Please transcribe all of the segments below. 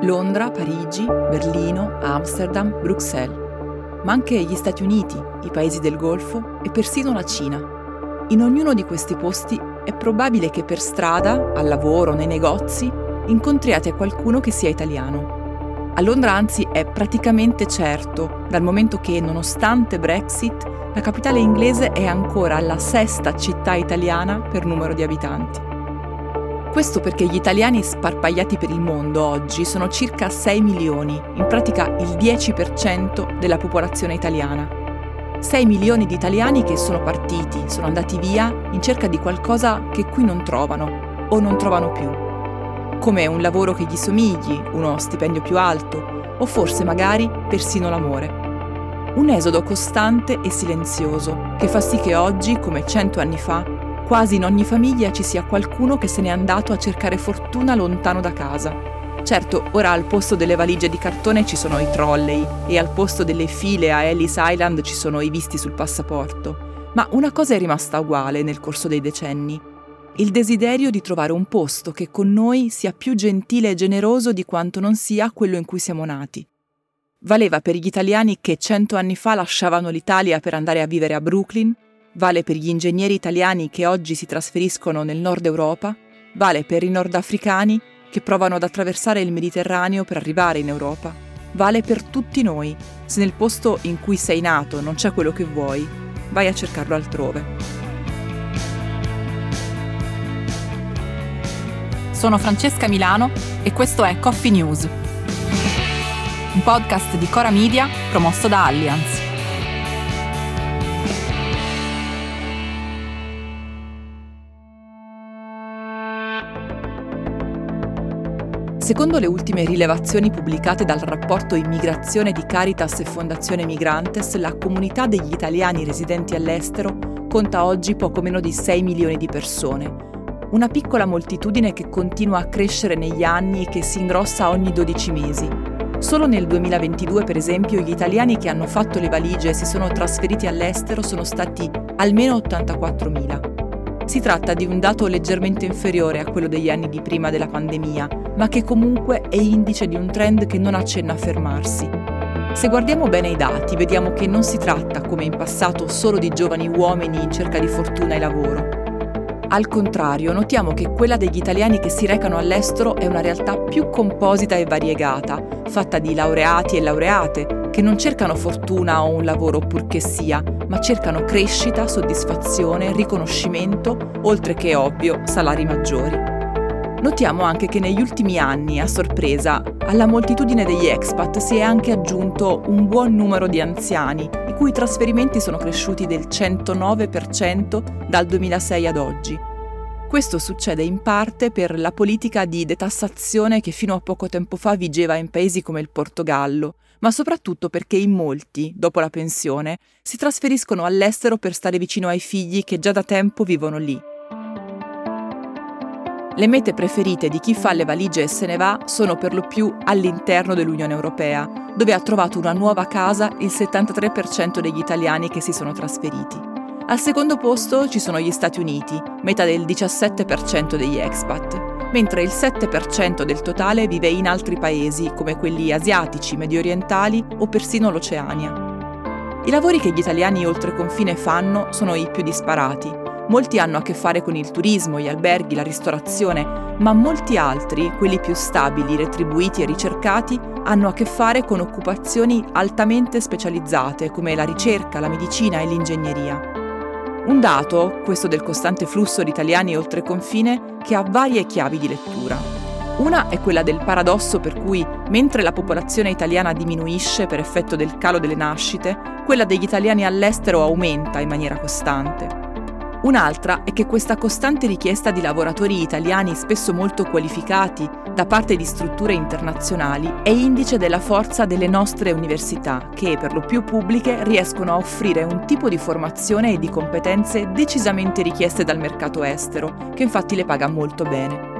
Parigi, Berlino, Amsterdam, Bruxelles, ma anche gli Stati Uniti, i paesi del Golfo e persino la Cina. In ognuno di questi posti è probabile che per strada, al lavoro, nei negozi, incontriate qualcuno che sia italiano. A Londra anzi è praticamente certo, dal momento che nonostante Brexit, la capitale inglese è ancora la sesta città italiana per numero di abitanti. Questo perché gli italiani sparpagliati per il mondo oggi sono circa 6 milioni, in pratica il 10% della popolazione italiana. 6 milioni di italiani che sono partiti, sono andati via in cerca di qualcosa che qui non trovano o non trovano più. Come un lavoro che gli somigli, uno stipendio più alto o forse magari persino l'amore. Un esodo costante e silenzioso che fa sì che oggi, come cento anni fa, quasi in ogni famiglia ci sia qualcuno che se n'è andato a cercare fortuna lontano da casa Certo, ora al posto delle valigie di cartone ci sono i trolley e al posto delle file a Ellis Island ci sono i visti sul passaporto. Ma una cosa è rimasta uguale nel corso dei decenni. Il desiderio di trovare un posto che con noi sia più gentile e generoso di quanto non sia quello in cui siamo nati. Valeva per gli italiani che cento anni fa lasciavano l'Italia per andare a vivere a Brooklyn, vale per gli ingegneri italiani che oggi si trasferiscono nel nord Europa, vale per i nordafricani che provano ad attraversare il Mediterraneo per arrivare in Europa. Vale per tutti noi. Se nel posto in cui sei nato non c'è quello che vuoi, vai a cercarlo altrove. Sono Francesca Milano e questo è Coffee News, un podcast di Cora Media promosso da Allianz. Secondo le ultime rilevazioni pubblicate dal rapporto Immigrazione di Caritas e Fondazione Migrantes, la comunità degli italiani residenti all'estero conta oggi poco meno di 6 milioni di persone. Una piccola moltitudine che continua a crescere negli anni e che si ingrossa ogni 12 mesi. Solo nel 2022, per esempio, gli italiani che hanno fatto le valigie e si sono trasferiti all'estero sono stati almeno 84.000. Si tratta di un dato leggermente inferiore a quello degli anni di prima della pandemia, ma che comunque è indice di un trend che non accenna a fermarsi. Se guardiamo bene i dati, vediamo che non si tratta, come in passato, solo di giovani uomini in cerca di fortuna e lavoro. Al contrario, notiamo che quella degli italiani che si recano all'estero è una realtà più composita e variegata, fatta di laureati e laureate, che non cercano fortuna o un lavoro purché sia, ma cercano crescita, soddisfazione, riconoscimento, oltre che ovvio salari maggiori. Notiamo anche che negli ultimi anni, a sorpresa, alla moltitudine degli expat si è anche aggiunto un buon numero di anziani, i cui trasferimenti sono cresciuti del 109% dal 2006 ad oggi. Questo succede in parte per la politica di detassazione che fino a poco tempo fa vigeva in paesi come il Portogallo, ma soprattutto perché in molti, dopo la pensione, si trasferiscono all'estero per stare vicino ai figli che già da tempo vivono lì. Le mete preferite di chi fa le valigie e se ne va sono per lo più all'interno dell'Unione Europea, dove ha trovato una nuova casa il 73% degli italiani che si sono trasferiti. Al secondo posto ci sono gli Stati Uniti, meta del 17% degli expat mentre il 7% del totale vive in altri paesi come quelli asiatici, medio orientali o persino l'Oceania. I lavori che gli italiani oltre confine fanno sono i più disparati. Molti hanno a che fare con il turismo, gli alberghi, la ristorazione, ma molti altri, quelli più stabili, retribuiti e ricercati, hanno a che fare con occupazioni altamente specializzate come la ricerca, la medicina e l'ingegneria. Un dato, questo del costante flusso di italiani oltre confine, che ha varie chiavi di lettura. Una è quella del paradosso per cui, mentre la popolazione italiana diminuisce per effetto del calo delle nascite, quella degli italiani all'estero aumenta in maniera costante. Un'altra è che questa costante richiesta di lavoratori italiani spesso molto qualificati da parte di strutture internazionali è indice della forza delle nostre università che, per lo più pubbliche, riescono a offrire un tipo di formazione e di competenze decisamente richieste dal mercato estero, che infatti le paga molto bene.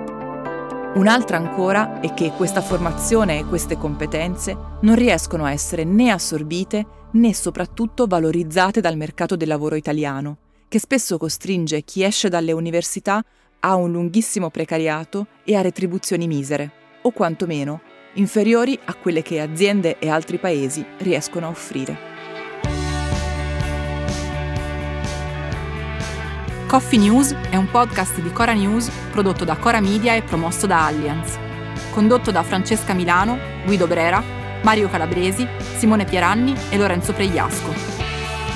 Un'altra ancora è che questa formazione e queste competenze non riescono a essere né assorbite né soprattutto valorizzate dal mercato del lavoro italiano che spesso costringe chi esce dalle università a un lunghissimo precariato e a retribuzioni misere, o quantomeno inferiori a quelle che aziende e altri paesi riescono a offrire. Coffee News è un podcast di Cora News prodotto da Cora Media e promosso da Allianz. Condotto da Francesca Milano, Guido Brera, Mario Calabresi, Simone Pieranni e Lorenzo Pregliasco.